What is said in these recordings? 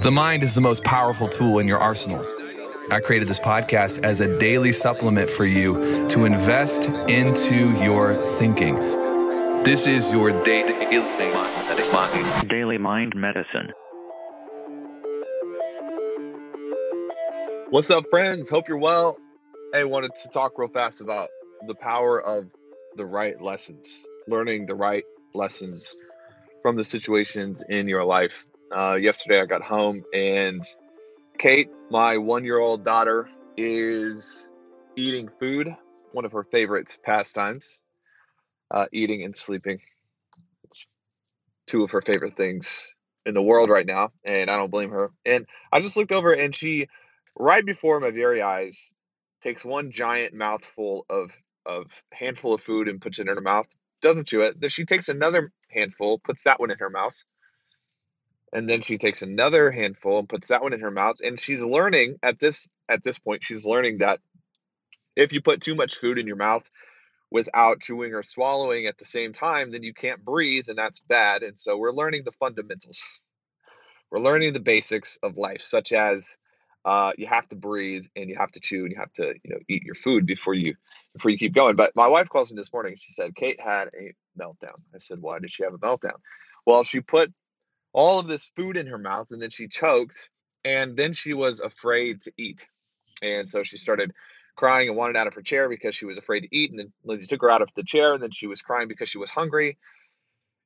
The mind is the most powerful tool in your arsenal. I created this podcast as a daily supplement for you to invest into your thinking. This is your daily Daily Mind Medicine. What's up, friends? Hope you're well. Hey, wanted to talk real fast about the power of the right lessons, learning the right lessons from the situations in your life. Uh, yesterday, I got home and Kate, my one year old daughter, is eating food, one of her favorite pastimes, uh, eating and sleeping. It's two of her favorite things in the world right now, and I don't blame her. And I just looked over and she, right before my very eyes, takes one giant mouthful of of handful of food and puts it in her mouth. Doesn't chew it. Then she takes another handful, puts that one in her mouth, and then she takes another handful and puts that one in her mouth and she's learning at this at this point she's learning that if you put too much food in your mouth without chewing or swallowing at the same time then you can't breathe and that's bad and so we're learning the fundamentals. We're learning the basics of life such as uh, you have to breathe and you have to chew and you have to you know eat your food before you before you keep going. But my wife calls me this morning she said kate had a meltdown. I said why did she have a meltdown? Well she put all of this food in her mouth and then she choked and then she was afraid to eat. And so she started crying and wanted out of her chair because she was afraid to eat. And then Lindsay took her out of the chair and then she was crying because she was hungry.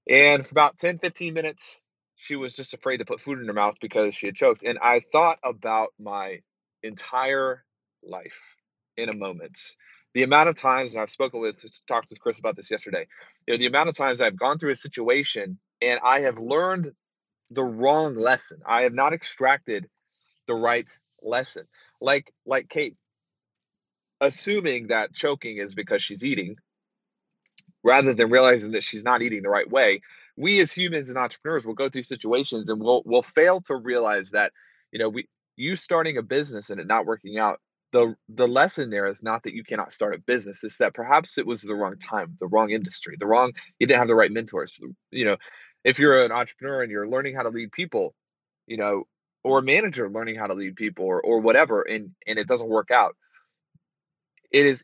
And for about 10, 15 minutes, she was just afraid to put food in her mouth because she had choked. And I thought about my entire life in a moment. The amount of times, and I've spoken with, talked with Chris about this yesterday, you know, the amount of times I've gone through a situation and I have learned the wrong lesson. I have not extracted the right lesson. Like like Kate, assuming that choking is because she's eating, rather than realizing that she's not eating the right way, we as humans and entrepreneurs will go through situations and we'll we'll fail to realize that, you know, we you starting a business and it not working out the the lesson there is not that you cannot start a business it's that perhaps it was the wrong time the wrong industry the wrong you didn't have the right mentors you know if you're an entrepreneur and you're learning how to lead people, you know, or a manager learning how to lead people or, or whatever, and, and it doesn't work out, it is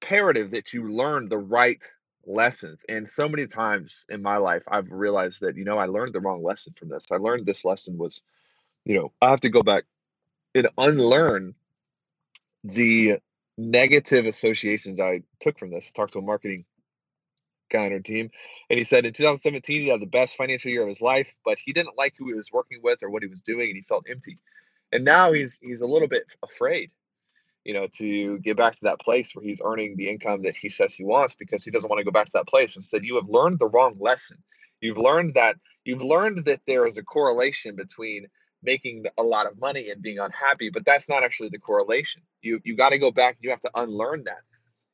imperative that you learn the right lessons. And so many times in my life, I've realized that, you know, I learned the wrong lesson from this. I learned this lesson was, you know, I have to go back and unlearn the negative associations I took from this. Talk to a marketing our team. And he said in 2017, he had the best financial year of his life, but he didn't like who he was working with or what he was doing, and he felt empty. And now he's he's a little bit afraid, you know, to get back to that place where he's earning the income that he says he wants because he doesn't want to go back to that place. Instead, you have learned the wrong lesson. You've learned that you've learned that there is a correlation between making a lot of money and being unhappy, but that's not actually the correlation. You you got to go back. And you have to unlearn that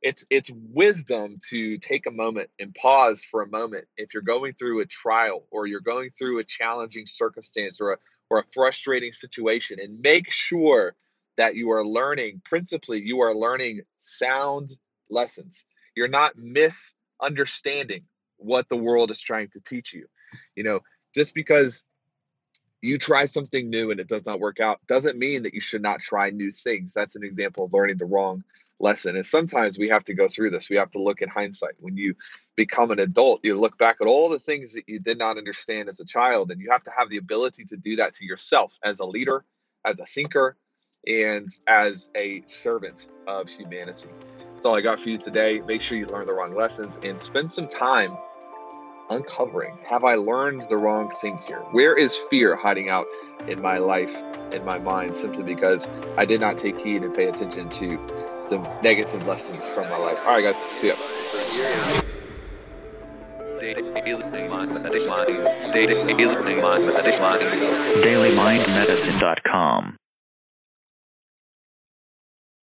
it's it's wisdom to take a moment and pause for a moment if you're going through a trial or you're going through a challenging circumstance or a, or a frustrating situation and make sure that you are learning principally you are learning sound lessons. You're not misunderstanding what the world is trying to teach you. You know just because you try something new and it does not work out doesn't mean that you should not try new things. That's an example of learning the wrong lesson. And sometimes we have to go through this. We have to look at hindsight. When you become an adult, you look back at all the things that you did not understand as a child, and you have to have the ability to do that to yourself as a leader, as a thinker, and as a servant of humanity. That's all I got for you today. Make sure you learn the wrong lessons and spend some time uncovering have I learned the wrong thing here? Where is fear hiding out in my life, in my mind, simply because I did not take heed and pay attention to the negative lessons from my life. All right, guys, see ya. DailyMindMedicine.com